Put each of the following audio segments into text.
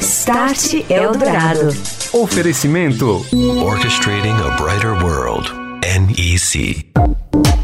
Start Eldorado. Oferecimento Orchestrating a Brighter World. NEC.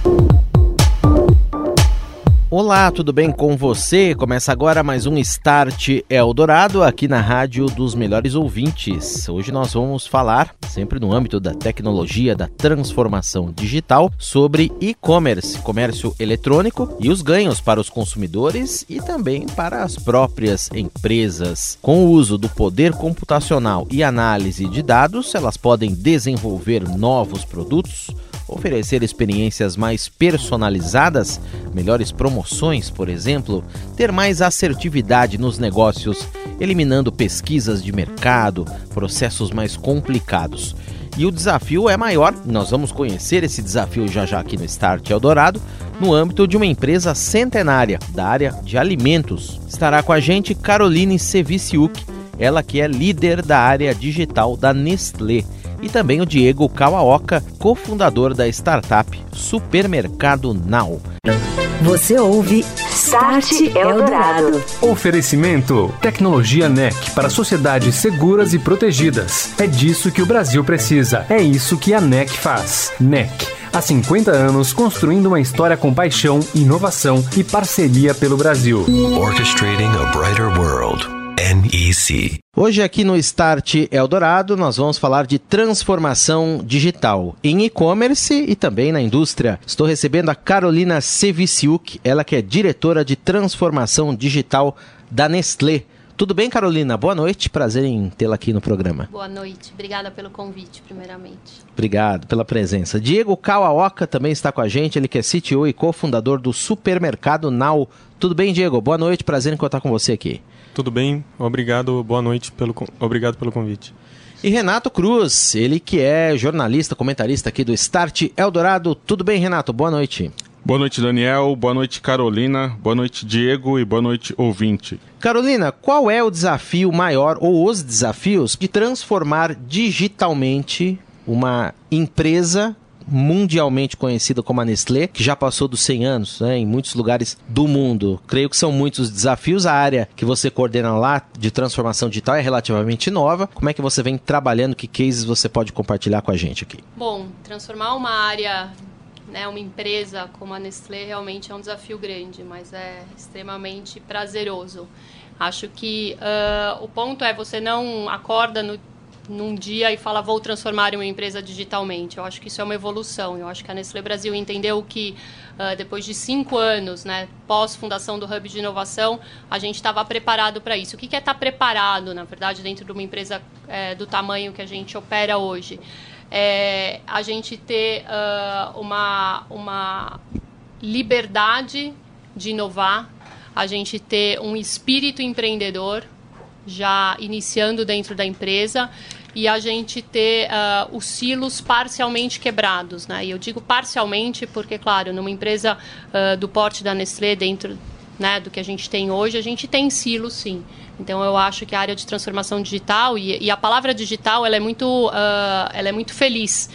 Olá, tudo bem com você? Começa agora mais um Start Eldorado aqui na Rádio dos Melhores Ouvintes. Hoje nós vamos falar, sempre no âmbito da tecnologia, da transformação digital, sobre e-commerce, comércio eletrônico e os ganhos para os consumidores e também para as próprias empresas. Com o uso do poder computacional e análise de dados, elas podem desenvolver novos produtos oferecer experiências mais personalizadas, melhores promoções, por exemplo, ter mais assertividade nos negócios, eliminando pesquisas de mercado, processos mais complicados. E o desafio é maior, nós vamos conhecer esse desafio já já aqui no Start Eldorado, no âmbito de uma empresa centenária da área de alimentos. Estará com a gente Caroline Seviciuk, ela que é líder da área digital da Nestlé e também o Diego Kawaoka, cofundador da startup Supermercado Now. Você ouve Start Eldorado. Oferecimento Tecnologia NEC para sociedades seguras e protegidas. É disso que o Brasil precisa. É isso que a NEC faz. NEC. Há 50 anos construindo uma história com paixão, inovação e parceria pelo Brasil. Orchestrating a Brighter World. NEC. Hoje aqui no Start Eldorado nós vamos falar de transformação digital em e-commerce e também na indústria. Estou recebendo a Carolina Seviciuk, ela que é diretora de transformação digital da Nestlé. Tudo bem, Carolina? Boa noite, prazer em tê-la aqui no programa. Boa noite, obrigada pelo convite, primeiramente. Obrigado pela presença. Diego Kawaoka também está com a gente, ele que é CTO e cofundador do Supermercado Now. Tudo bem, Diego? Boa noite, prazer em contar com você aqui. Tudo bem, obrigado, boa noite, pelo, obrigado pelo convite. E Renato Cruz, ele que é jornalista, comentarista aqui do Start Eldorado. Tudo bem, Renato? Boa noite. Boa noite, Daniel. Boa noite, Carolina. Boa noite, Diego. E boa noite, ouvinte. Carolina, qual é o desafio maior ou os desafios de transformar digitalmente uma empresa mundialmente conhecida como a Nestlé, que já passou dos 100 anos né, em muitos lugares do mundo. Creio que são muitos desafios. A área que você coordena lá de transformação digital é relativamente nova. Como é que você vem trabalhando? Que cases você pode compartilhar com a gente aqui? Bom, transformar uma área né, uma empresa como a Nestlé realmente é um desafio grande, mas é extremamente prazeroso. Acho que uh, o ponto é você não acorda no num dia e fala vou transformar uma empresa digitalmente. Eu acho que isso é uma evolução. Eu acho que a Nestlé Brasil entendeu que uh, depois de cinco anos, né, pós fundação do Hub de Inovação, a gente estava preparado para isso. O que, é estar tá preparado, na verdade, dentro de uma empresa é, do tamanho que a gente opera hoje? É a gente ter uh, uma, uma liberdade de inovar, a gente ter um espírito empreendedor já iniciando dentro da empresa e a gente ter uh, os silos parcialmente quebrados. Né? E eu digo parcialmente porque, claro, numa empresa uh, do porte da Nestlé, dentro né, do que a gente tem hoje, a gente tem silos sim. Então eu acho que a área de transformação digital e, e a palavra digital ela é muito, uh, ela é muito feliz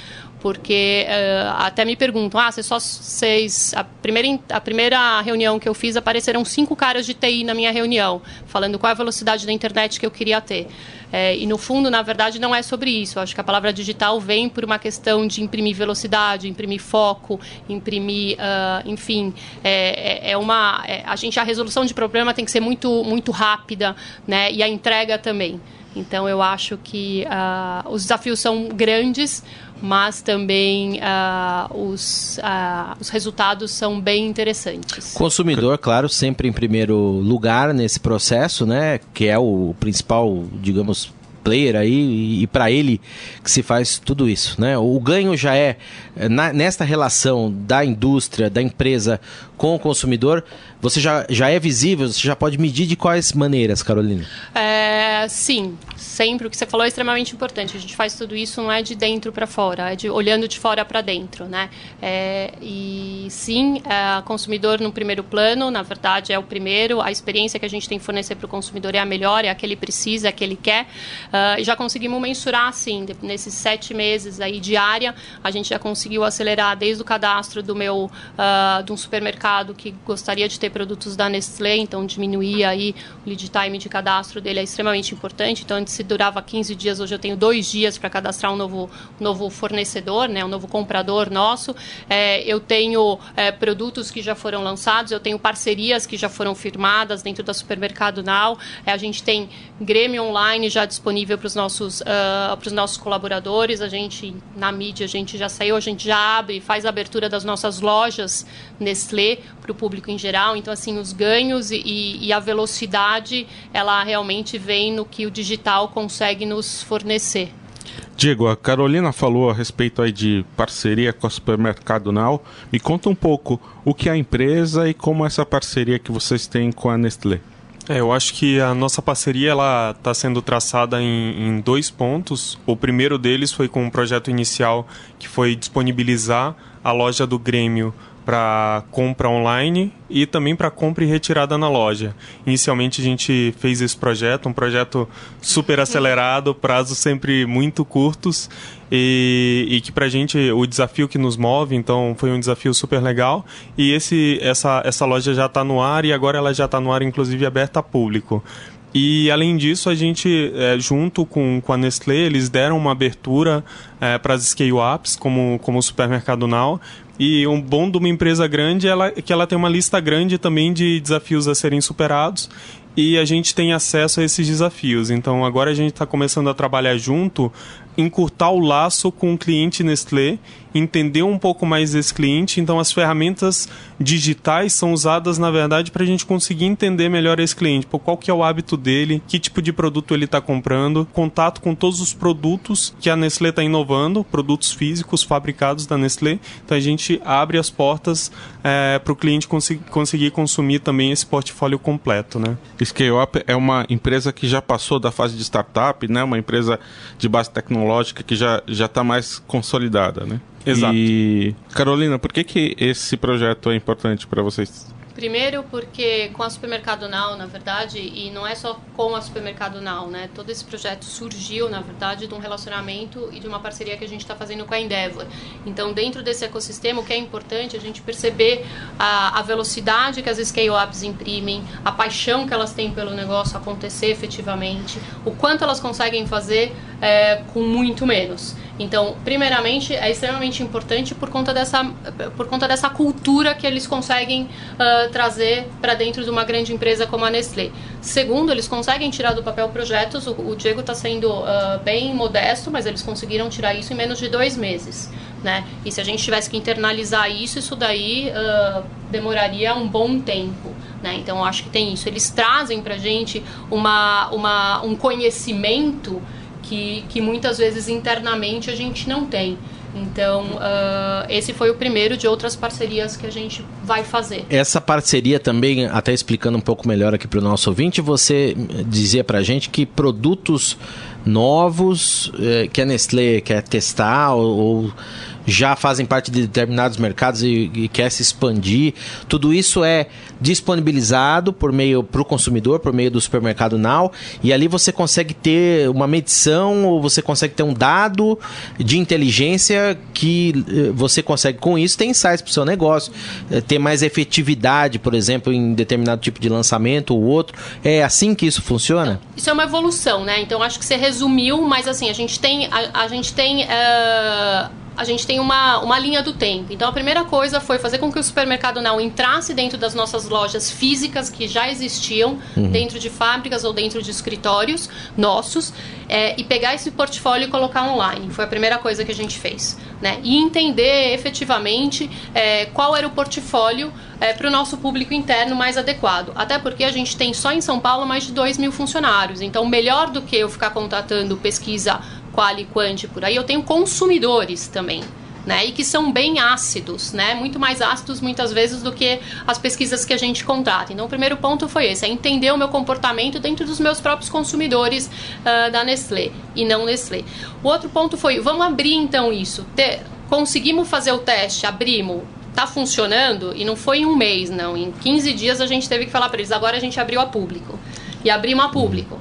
porque uh, até me perguntam, ah, você só seis. A primeira, a primeira reunião que eu fiz apareceram cinco caras de TI na minha reunião, falando qual é a velocidade da internet que eu queria ter. É, e no fundo, na verdade, não é sobre isso. Acho que a palavra digital vem por uma questão de imprimir velocidade, imprimir foco, imprimir, uh, enfim, é, é, é uma. É, a gente a resolução de problema tem que ser muito muito rápida, né? E a entrega também. Então eu acho que uh, os desafios são grandes, mas também uh, os, uh, os resultados são bem interessantes. Consumidor, claro, sempre em primeiro lugar nesse processo, né? Que é o principal, digamos, player aí e, para ele que se faz tudo isso, né? O ganho já é na, nesta relação da indústria, da empresa com o consumidor, você já, já é visível, você já pode medir de quais maneiras, Carolina? É, sim, sempre o que você falou é extremamente importante. A gente faz tudo isso não é de dentro para fora, é de olhando de fora para dentro, né? É, e sim, é, consumidor no primeiro plano, na verdade é o primeiro. A experiência que a gente tem que fornecer para o consumidor é a melhor, é a que ele precisa, é a que ele quer. Uh, já conseguimos mensurar, sim, nesses sete meses aí de área, a gente já conseguiu acelerar desde o cadastro do meu uh, de um supermercado que gostaria de ter produtos da Nestlé, então diminuir aí o lead time de cadastro dele é extremamente importante. Então, antes se durava 15 dias, hoje eu tenho dois dias para cadastrar um novo, novo fornecedor, né, um novo comprador nosso. É, eu tenho é, produtos que já foram lançados, eu tenho parcerias que já foram firmadas dentro da Supermercado Now. É, a gente tem Grêmio Online já disponível para os nossos, uh, nossos colaboradores. A gente, na mídia, a gente já saiu, a gente já abre, faz a abertura das nossas lojas Nestlé para o público em geral. Então, assim, os ganhos e, e, a velocidade, ela realmente vem no que o digital consegue nos fornecer. Diego, a Carolina falou a respeito aí de parceria com a Supermercado Now. Me conta um pouco o que é a empresa e como essa parceria que vocês têm com a Nestlé. É, eu acho que a nossa parceria ela está sendo traçada em, em, dois pontos. O primeiro deles foi com um projeto inicial que foi disponibilizar a loja do Grêmio para compra online e também para compra e retirada na loja. Inicialmente a gente fez esse projeto, um projeto super acelerado, prazos sempre muito curtos e, e que para a gente o desafio que nos move, então foi um desafio super legal e esse essa essa loja já está no ar e agora ela já está no ar inclusive aberta a público. E além disso, a gente, é, junto com, com a Nestlé, eles deram uma abertura é, para as scale-ups, como, como o Supermercado Now, e um bom de uma empresa grande é que ela tem uma lista grande também de desafios a serem superados e a gente tem acesso a esses desafios. Então agora a gente está começando a trabalhar junto encurtar o laço com o cliente Nestlé, entender um pouco mais desse cliente. Então, as ferramentas digitais são usadas, na verdade, para a gente conseguir entender melhor esse cliente. Pô, qual que é o hábito dele, que tipo de produto ele está comprando, contato com todos os produtos que a Nestlé está inovando, produtos físicos fabricados da Nestlé. Então, a gente abre as portas é, para o cliente cons conseguir consumir também esse portfólio completo. Né? Scale é uma empresa que já passou da fase de startup, né? uma empresa de base tecnológica que já já está mais consolidada, né? Exato. E Carolina, por que que esse projeto é importante para vocês? Primeiro porque com a Supermercado Now, na verdade, e não é só com a Supermercado Now, né? Todo esse projeto surgiu, na verdade, de um relacionamento e de uma parceria que a gente está fazendo com a Endeavor. Então, dentro desse ecossistema, o que é importante é a gente perceber a, a velocidade que as scale-ups imprimem, a paixão que elas têm pelo negócio acontecer efetivamente, o quanto elas conseguem fazer é, com muito menos. Então, primeiramente, é extremamente importante por conta dessa, por conta dessa cultura que eles conseguem uh, trazer para dentro de uma grande empresa como a Nestlé. Segundo, eles conseguem tirar do papel projetos. O, o Diego está sendo uh, bem modesto, mas eles conseguiram tirar isso em menos de dois meses. Né? E se a gente tivesse que internalizar isso, isso daí uh, demoraria um bom tempo. Né? Então, acho que tem isso. Eles trazem para a gente uma, uma, um conhecimento que, que muitas vezes internamente a gente não tem. Então, uh, esse foi o primeiro de outras parcerias que a gente vai fazer. Essa parceria também, até explicando um pouco melhor aqui para o nosso ouvinte, você dizia para a gente que produtos novos eh, que a Nestlé quer testar ou, ou já fazem parte de determinados mercados e, e quer se expandir. Tudo isso é disponibilizado por meio para o consumidor, por meio do supermercado Now, e ali você consegue ter uma medição ou você consegue ter um dado de inteligência que eh, você consegue com isso ter insights para o seu negócio, eh, ter mais efetividade, por exemplo, em determinado tipo de lançamento ou outro. É assim que isso funciona? Isso é uma evolução, né? Então acho que você resumiu, mas assim a gente tem a, a gente tem uh a gente tem uma, uma linha do tempo. Então, a primeira coisa foi fazer com que o supermercado não entrasse dentro das nossas lojas físicas que já existiam, uhum. dentro de fábricas ou dentro de escritórios nossos, é, e pegar esse portfólio e colocar online. Foi a primeira coisa que a gente fez. Né? E entender efetivamente é, qual era o portfólio é, para o nosso público interno mais adequado. Até porque a gente tem só em São Paulo mais de 2 mil funcionários. Então, melhor do que eu ficar contratando pesquisa quali quanti por aí, eu tenho consumidores também. Né, e que são bem ácidos, né, muito mais ácidos muitas vezes do que as pesquisas que a gente contrata. Então, o primeiro ponto foi esse, é entender o meu comportamento dentro dos meus próprios consumidores uh, da Nestlé e não Nestlé. O outro ponto foi, vamos abrir então isso, conseguimos fazer o teste, abrimos, tá funcionando, e não foi em um mês, não, em 15 dias a gente teve que falar para eles, agora a gente abriu a público, e abrimos a público.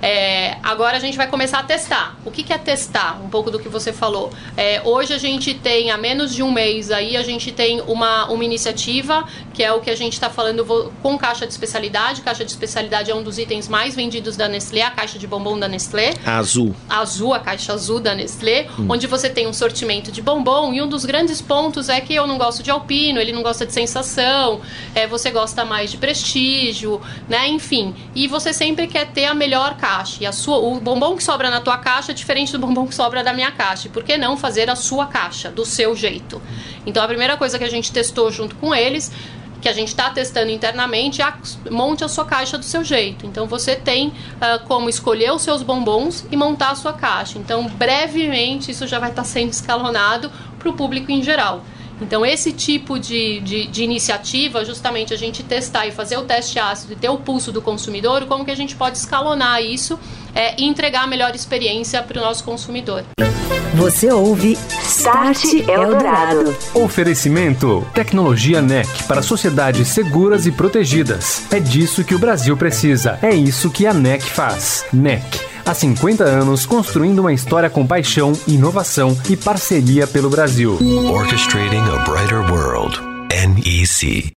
É, agora a gente vai começar a testar. O que, que é testar? Um pouco do que você falou. É, hoje a gente tem, há menos de um mês aí, a gente tem uma, uma iniciativa, que é o que a gente está falando com caixa de especialidade. Caixa de especialidade é um dos itens mais vendidos da Nestlé, a caixa de bombom da Nestlé. Azul. Azul, a caixa azul da Nestlé, hum. onde você tem um sortimento de bombom. E um dos grandes pontos é que eu não gosto de alpino, ele não gosta de sensação, é, você gosta mais de prestígio, né? Enfim. E você sempre quer ter a melhor caixa caixa. E a sua, o bombom que sobra na tua caixa é diferente do bombom que sobra da minha caixa. Por que não fazer a sua caixa, do seu jeito? Então a primeira coisa que a gente testou junto com eles que a gente está testando internamente, é monte a sua caixa do seu jeito. Então você tem uh, como escolher os seus bombons e montar a sua caixa. Então, brevemente, isso já vai estar tá sendo escalonado para o público em geral. Então, esse tipo de, de, de, iniciativa, justamente a gente testar e fazer o teste ácido e ter o pulso do consumidor, como que a gente pode escalonar isso é, e entregar a melhor experiência para o nosso consumidor. Você ouve Start Eldorado. Oferecimento: Tecnologia NEC para sociedades seguras e protegidas. É disso que o Brasil precisa. É isso que a NEC faz. NEC Há 50 anos, construindo uma história com paixão, inovação e parceria pelo Brasil. Orchestrating a Brighter World. NEC.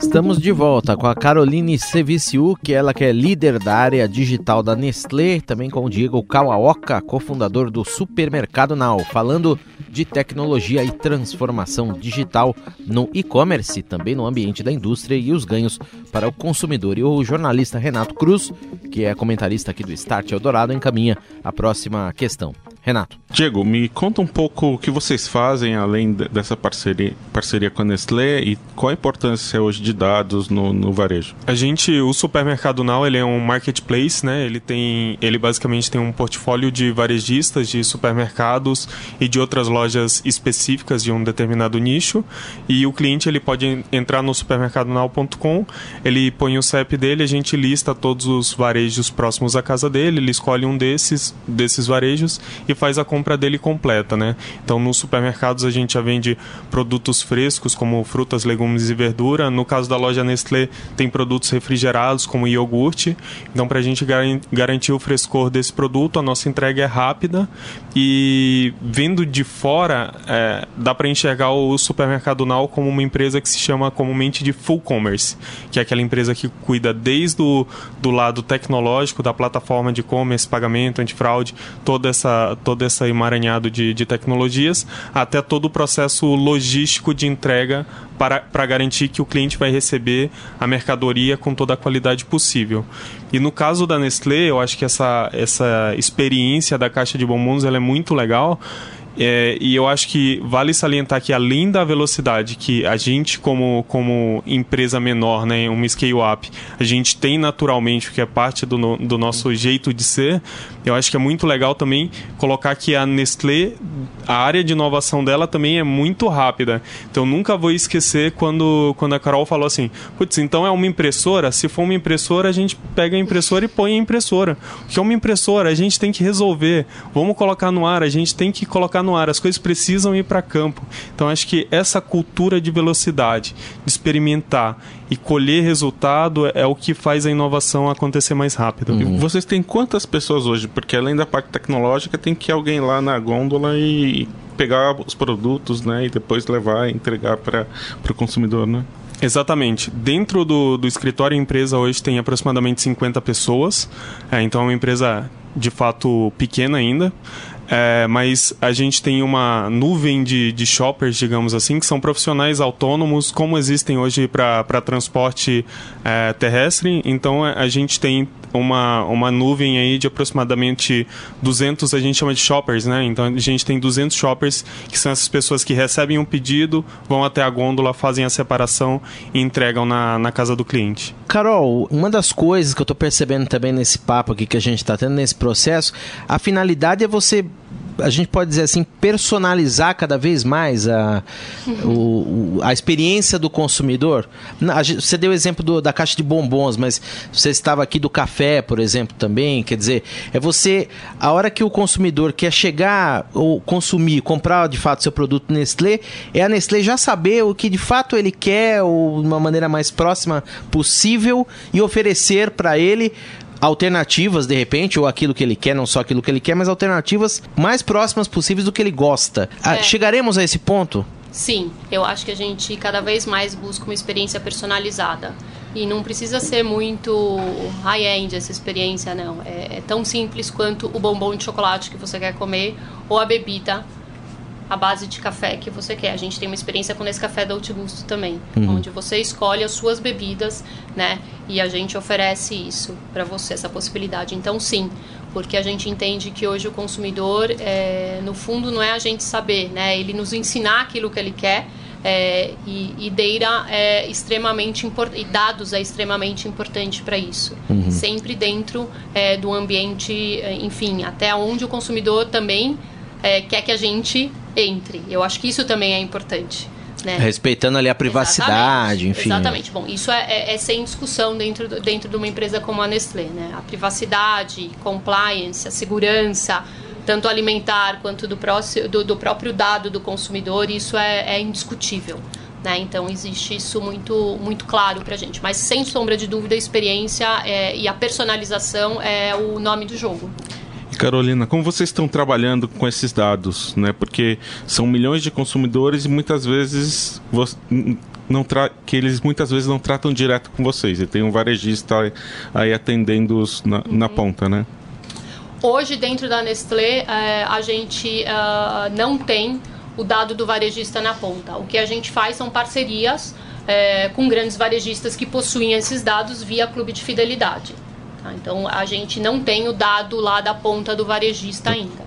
Estamos de volta com a Caroline Seviciuk, ela que é líder da área digital da Nestlé, também com o Diego Kawaoka, cofundador do Supermercado Now, falando de tecnologia e transformação digital no e-commerce, também no ambiente da indústria e os ganhos para o consumidor. E o jornalista Renato Cruz, que é comentarista aqui do Start Eldorado, encaminha a próxima questão. Renato. Diego, me conta um pouco o que vocês fazem além dessa parceria, parceria com a Nestlé e qual a importância hoje de dados no, no varejo. A gente, o Supermercado Now, ele é um marketplace, né? Ele tem, ele basicamente tem um portfólio de varejistas, de supermercados e de outras lojas específicas de um determinado nicho. E o cliente ele pode entrar no supermercadonow.com, ele põe o CEP dele, a gente lista todos os varejos próximos à casa dele, ele escolhe um desses desses varejos e faz a compra dele completa, né? Então, nos supermercados a gente já vende produtos frescos como frutas, legumes e verdura. No caso da loja Nestlé, tem produtos refrigerados como iogurte. Então, para a gente garantir o frescor desse produto, a nossa entrega é rápida e vendo de fora, é, dá para enxergar o supermercado Now como uma empresa que se chama comumente de full commerce, que é aquela empresa que cuida desde o do lado tecnológico da plataforma de e-commerce, pagamento, antifraude, toda essa todo esse emaranhado de, de tecnologias, até todo o processo logístico de entrega para, para garantir que o cliente vai receber a mercadoria com toda a qualidade possível. E no caso da Nestlé, eu acho que essa, essa experiência da caixa de bombons ela é muito legal, é, e eu acho que vale salientar que além da velocidade que a gente como, como empresa menor, né, uma scale up, a gente tem naturalmente, que é parte do, do nosso jeito de ser, eu acho que é muito legal também colocar que a Nestlé, a área de inovação dela também é muito rápida. Então nunca vou esquecer quando, quando a Carol falou assim, putz, então é uma impressora? Se for uma impressora, a gente pega a impressora e põe a impressora. O que é uma impressora? A gente tem que resolver. Vamos colocar no ar, a gente tem que colocar no ar, as coisas precisam ir para campo. Então acho que essa cultura de velocidade, de experimentar e colher resultado é o que faz a inovação acontecer mais rápido. Uhum. Vocês têm quantas pessoas hoje? Porque além da parte tecnológica, tem que ir alguém lá na gôndola e pegar os produtos, né, e depois levar e entregar para o consumidor, né? Exatamente. Dentro do, do escritório, a empresa hoje tem aproximadamente 50 pessoas. É, então é uma empresa de fato pequena ainda. É, mas a gente tem uma nuvem de, de shoppers, digamos assim, que são profissionais autônomos, como existem hoje para transporte é, terrestre. Então a gente tem uma, uma nuvem aí de aproximadamente 200, a gente chama de shoppers, né? Então a gente tem 200 shoppers, que são essas pessoas que recebem um pedido, vão até a gôndola, fazem a separação e entregam na, na casa do cliente. Carol, uma das coisas que eu estou percebendo também nesse papo aqui que a gente está tendo nesse processo, a finalidade é você a gente pode dizer assim, personalizar cada vez mais a, o, a experiência do consumidor? Você deu o exemplo do, da caixa de bombons, mas você estava aqui do café, por exemplo, também. Quer dizer, é você, a hora que o consumidor quer chegar ou consumir, comprar de fato seu produto Nestlé, é a Nestlé já saber o que de fato ele quer, ou de uma maneira mais próxima possível, e oferecer para ele alternativas de repente, ou aquilo que ele quer, não só aquilo que ele quer, mas alternativas mais próximas possíveis do que ele gosta. Ah, é. Chegaremos a esse ponto? Sim, eu acho que a gente cada vez mais busca uma experiência personalizada. E não precisa ser muito high-end essa experiência, não. É, é, tão simples quanto o bombom de chocolate que você quer comer ou a bebida a base de café que você quer. A gente tem uma experiência com esse café da Gusto também, uhum. onde você escolhe as suas bebidas, né? E a gente oferece isso para você, essa possibilidade. Então, sim, porque a gente entende que hoje o consumidor, é, no fundo, não é a gente saber, né? Ele nos ensinar aquilo que ele quer. É, e, e data é extremamente importante, e dados é extremamente importante para isso. Uhum. Sempre dentro é, do ambiente, enfim, até onde o consumidor também é, quer que a gente entre. Eu acho que isso também é importante. Né? Respeitando ali a privacidade, exatamente, enfim. Exatamente. Bom, isso é, é, é, sem discussão dentro, dentro de uma empresa como a Nestlé, né? A privacidade, compliance, a segurança, tanto alimentar quanto do, próximo, do, do próprio dado do consumidor, isso é, é indiscutível. Né? Então existe isso muito, muito claro para a gente. Mas sem sombra de dúvida, a experiência é, e a personalização é o nome do jogo. Carolina, como vocês estão trabalhando com esses dados, né? Porque são milhões de consumidores e muitas vezes não que eles muitas vezes não tratam direto com vocês. E tem um varejista aí atendendo-os na, uhum. na, ponta, né? Hoje, dentro da Nestlé, é, a gente uh, não tem o dado do varejista na ponta. O que a gente faz são parcerias é, com grandes varejistas que possuem esses dados via clube de fidelidade. Tá? Então a gente não tem o dado lá da ponta do varejista ainda.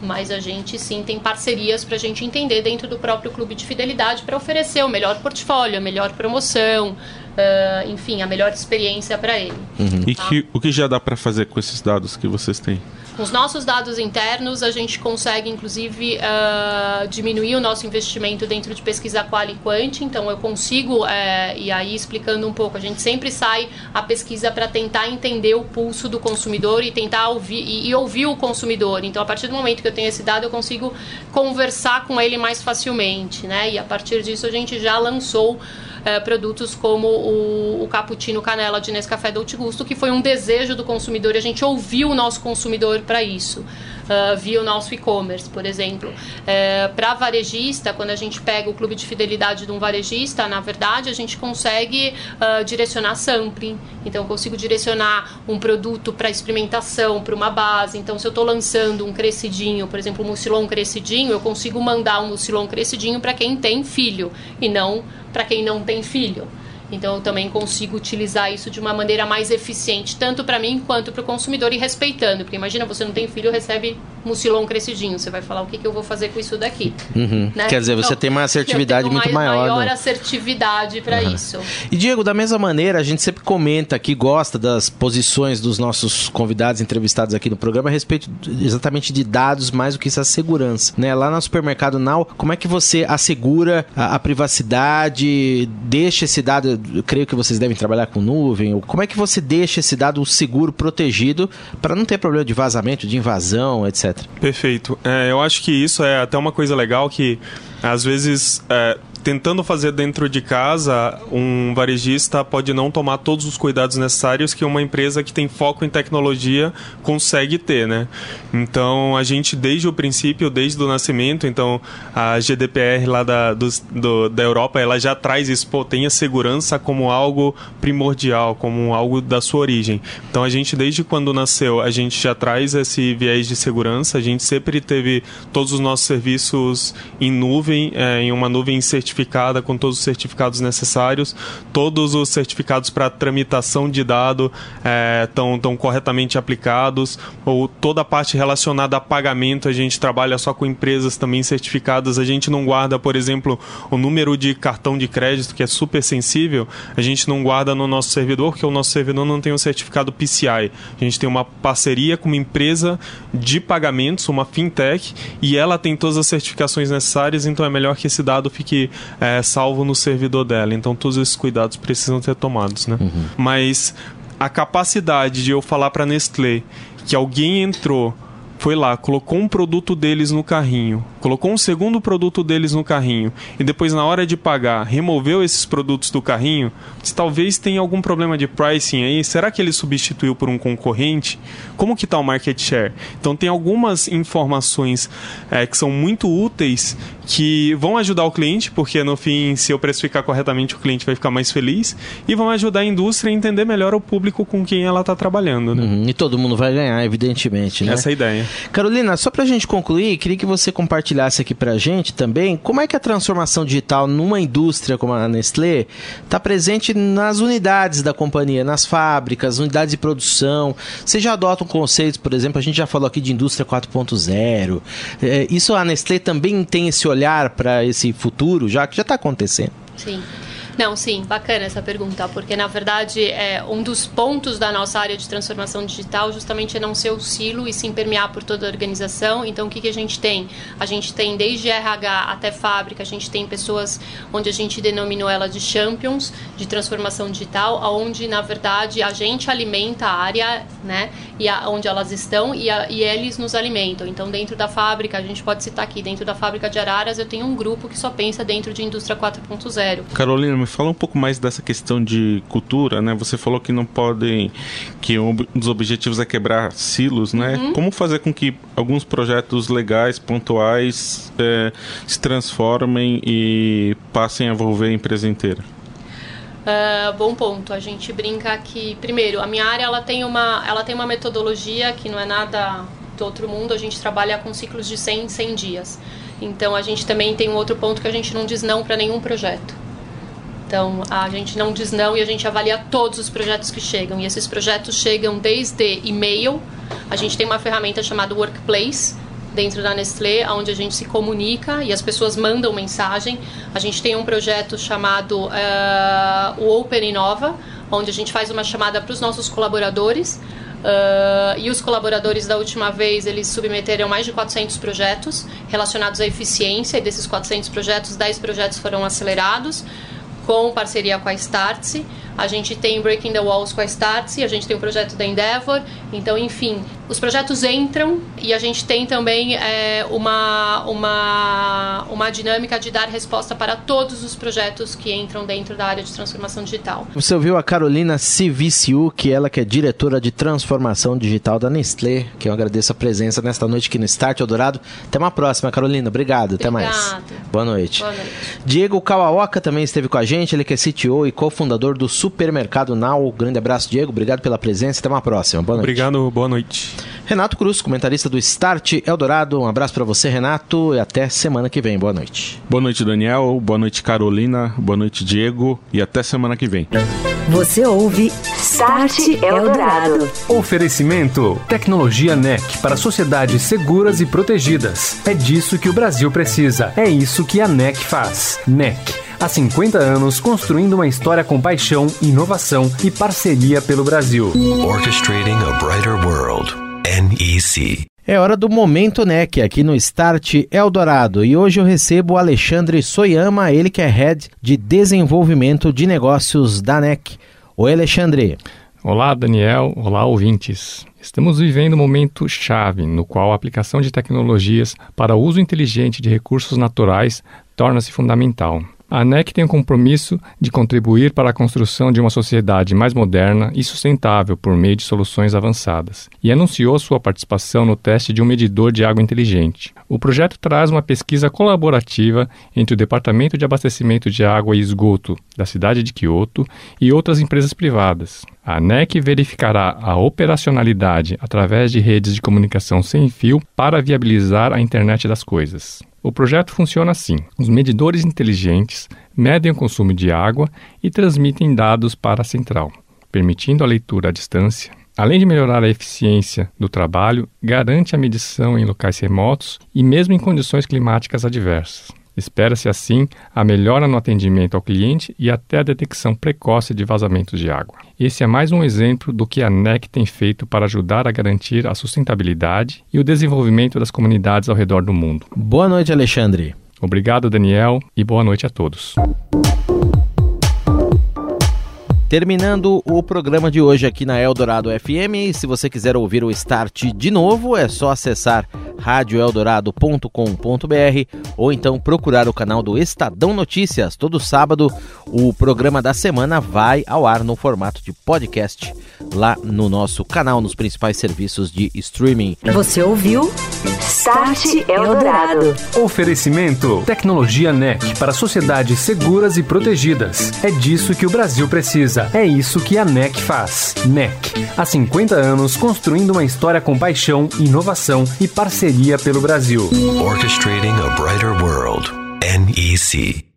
Mas a gente sim tem parcerias para a gente entender dentro do próprio clube de fidelidade para oferecer o melhor portfólio, a melhor promoção, uh, enfim, a melhor experiência para ele. Uhum. Tá? E que, o que já dá para fazer com esses dados que vocês têm? Com os nossos dados internos, a gente consegue, inclusive, uh, diminuir o nosso investimento dentro de pesquisa qual e quant. Então, eu consigo, uh, e aí explicando um pouco, a gente sempre sai a pesquisa para tentar entender o pulso do consumidor e tentar ouvir e, e, ouvir o consumidor. Então, a partir do momento que eu tenho esse dado, eu consigo conversar com ele mais facilmente, né? E a partir disso, a gente já lançou é, produtos como o, o cappuccino canela de Nescafé Dolce Gusto, que foi um desejo do consumidor e a gente ouviu o nosso consumidor para isso uh, via o nosso e-commerce, por exemplo. É, Para varejista, quando a gente pega o clube de fidelidade de um varejista, na verdade a gente consegue uh, direcionar sampling. Então eu consigo direcionar um produto para experimentação, para uma base. Então se eu estou lançando um crescidinho, por exemplo, um mucilon crescidinho, eu consigo mandar um mucilon crescidinho para quem tem filho e não para quem não tem filho. Então eu também consigo utilizar isso de uma maneira mais eficiente, tanto para mim quanto para o consumidor e respeitando. Porque imagina, você não tem filho, recebe mucilon crescidinho. Você vai falar o que, que eu vou fazer com isso daqui. Uhum. Né? Quer dizer, você então, tem uma assertividade muito mais, maior. maior né? assertividade para uhum. isso. E Diego, da mesma maneira, a gente sempre comenta aqui, gosta das posições dos nossos convidados entrevistados aqui no programa a respeito exatamente de dados, mais do que isso, a segurança. Né? Lá no supermercado Now, como é que você assegura a, a privacidade, deixa esse dado, creio que vocês devem trabalhar com nuvem, como é que você deixa esse dado seguro, protegido, para não ter problema de vazamento, de invasão, etc. Perfeito. É, eu acho que isso é até uma coisa legal que às vezes é, tentando fazer dentro de casa, um varejista pode não tomar todos os cuidados necessários que uma empresa que tem foco em tecnologia consegue ter, né? Então, a gente, desde o princípio, desde o nascimento, então, a GDPR lá da, do, do, da Europa, ela já traz isso, pô, tenha segurança como algo primordial, como algo da sua origem. Então, a gente, desde quando nasceu, a gente já traz esse viés de segurança, a gente sempre teve todos os nossos serviços em nuvem, é, em uma nuvem certificada certificada com todos os certificados necessários, todos os certificados para tramitação de dado estão é, tão corretamente aplicados, ou toda a parte relacionada a pagamento a gente trabalha só com empresas também certificadas, a gente não guarda, por exemplo, o número de cartão de crédito que é super sensível, a gente não guarda no nosso servidor, porque o nosso servidor não tem o certificado PCI. A gente tem uma parceria com uma empresa de pagamentos, uma fintech, e ela tem todas as certificações necessárias, então é melhor que esse dado fique é, salvo no servidor dela. Então todos esses cuidados precisam ser tomados, né? Uhum. Mas a capacidade de eu falar para Nestlé que alguém entrou foi lá, colocou um produto deles no carrinho, colocou um segundo produto deles no carrinho e depois na hora de pagar removeu esses produtos do carrinho, talvez tenha algum problema de pricing aí. Será que ele substituiu por um concorrente? Como que está o market share? Então tem algumas informações é, que são muito úteis que vão ajudar o cliente, porque no fim, se eu precificar corretamente, o cliente vai ficar mais feliz, e vão ajudar a indústria a entender melhor o público com quem ela está trabalhando. Né? Uhum, e todo mundo vai ganhar, evidentemente. Né? Essa é a ideia. Carolina, só para a gente concluir, queria que você compartilhasse aqui para a gente também como é que a transformação digital numa indústria como a Nestlé está presente nas unidades da companhia, nas fábricas, unidades de produção. Você já adota um conceito, por exemplo, a gente já falou aqui de indústria 4.0. É, isso a Nestlé também tem esse olhar olhar para esse futuro, já que já está acontecendo? Sim. Não, sim, bacana essa pergunta, porque na verdade é um dos pontos da nossa área de transformação digital justamente é não ser o silo e sim permear por toda a organização. Então, o que, que a gente tem? A gente tem desde RH até fábrica, a gente tem pessoas onde a gente denominou ela de champions de transformação digital, onde na verdade a gente alimenta a área, né, e a, onde elas estão e, a, e eles nos alimentam. Então, dentro da fábrica, a gente pode citar aqui, dentro da fábrica de Araras, eu tenho um grupo que só pensa dentro de indústria 4.0. Carolina, fala um pouco mais dessa questão de cultura, né? Você falou que não podem, que um dos objetivos é quebrar silos, né? Uhum. Como fazer com que alguns projetos legais, pontuais, é, se transformem e passem a envolver a empresa inteira? Uh, bom ponto. A gente brinca que, primeiro, a minha área ela tem uma, ela tem uma metodologia que não é nada do outro mundo. A gente trabalha com ciclos de 100 100 dias. Então, a gente também tem um outro ponto que a gente não diz não para nenhum projeto. Então, a gente não diz não e a gente avalia todos os projetos que chegam. E esses projetos chegam desde e-mail. A gente tem uma ferramenta chamada Workplace dentro da Nestlé, onde a gente se comunica e as pessoas mandam mensagem. A gente tem um projeto chamado uh, o Open Inova, onde a gente faz uma chamada para os nossos colaboradores. Uh, e os colaboradores da última vez eles submeteram mais de 400 projetos relacionados à eficiência e desses 400 projetos 10 projetos foram acelerados com parceria com a Startse. A gente tem Breaking the Walls com a Startse, a gente tem o projeto da Endeavor. Então, enfim, os projetos entram e a gente tem também é, uma, uma, uma dinâmica de dar resposta para todos os projetos que entram dentro da área de transformação digital. Você ouviu a Carolina Civiciu, que ela que é diretora de transformação digital da Nestlé, que eu agradeço a presença nesta noite aqui no Start Eldorado. Até uma próxima, Carolina. Obrigado. Até mais. Boa noite. Boa noite. Diego Kawaoka também esteve com a gente, ele que é CTO e cofundador do Supermercado Now. Grande abraço, Diego. Obrigado pela presença. Até uma próxima. Boa noite. Obrigado. Boa noite. Renato Cruz, comentarista do Start Eldorado. Um abraço para você, Renato, e até semana que vem. Boa noite. Boa noite, Daniel. Boa noite, Carolina. Boa noite, Diego. E até semana que vem. Você ouve Start Eldorado. Oferecimento: Tecnologia NEC para sociedades seguras e protegidas. É disso que o Brasil precisa. É isso que a NEC faz. NEC. Há 50 anos construindo uma história com paixão, inovação e parceria pelo Brasil. Orchestrating a brighter world. NEC. É hora do Momento NEC aqui no Start Eldorado e hoje eu recebo o Alexandre Soyama, ele que é Head de Desenvolvimento de Negócios da NEC. Oi, Alexandre. Olá, Daniel. Olá, ouvintes. Estamos vivendo um momento chave no qual a aplicação de tecnologias para o uso inteligente de recursos naturais torna-se fundamental. A ANEC tem o compromisso de contribuir para a construção de uma sociedade mais moderna e sustentável por meio de soluções avançadas, e anunciou sua participação no teste de um medidor de água inteligente. O projeto traz uma pesquisa colaborativa entre o Departamento de Abastecimento de Água e Esgoto da cidade de Kyoto e outras empresas privadas. A ANEC verificará a operacionalidade através de redes de comunicação sem fio para viabilizar a internet das coisas. O projeto funciona assim: os medidores inteligentes medem o consumo de água e transmitem dados para a central, permitindo a leitura à distância. Além de melhorar a eficiência do trabalho, garante a medição em locais remotos e mesmo em condições climáticas adversas. Espera-se assim a melhora no atendimento ao cliente e até a detecção precoce de vazamentos de água. Esse é mais um exemplo do que a NEC tem feito para ajudar a garantir a sustentabilidade e o desenvolvimento das comunidades ao redor do mundo. Boa noite, Alexandre. Obrigado, Daniel, e boa noite a todos. Terminando o programa de hoje aqui na Eldorado FM. Se você quiser ouvir o Start de novo, é só acessar radioeldorado.com.br ou então procurar o canal do Estadão Notícias. Todo sábado, o programa da semana vai ao ar no formato de podcast lá no nosso canal, nos principais serviços de streaming. Você ouviu? Start Eldorado. Oferecimento: Tecnologia NEC para sociedades seguras e protegidas. É disso que o Brasil precisa. É isso que a NEC faz. NEC, há 50 anos construindo uma história com paixão, inovação e parceria pelo Brasil. Orchestrating a brighter world. NEC.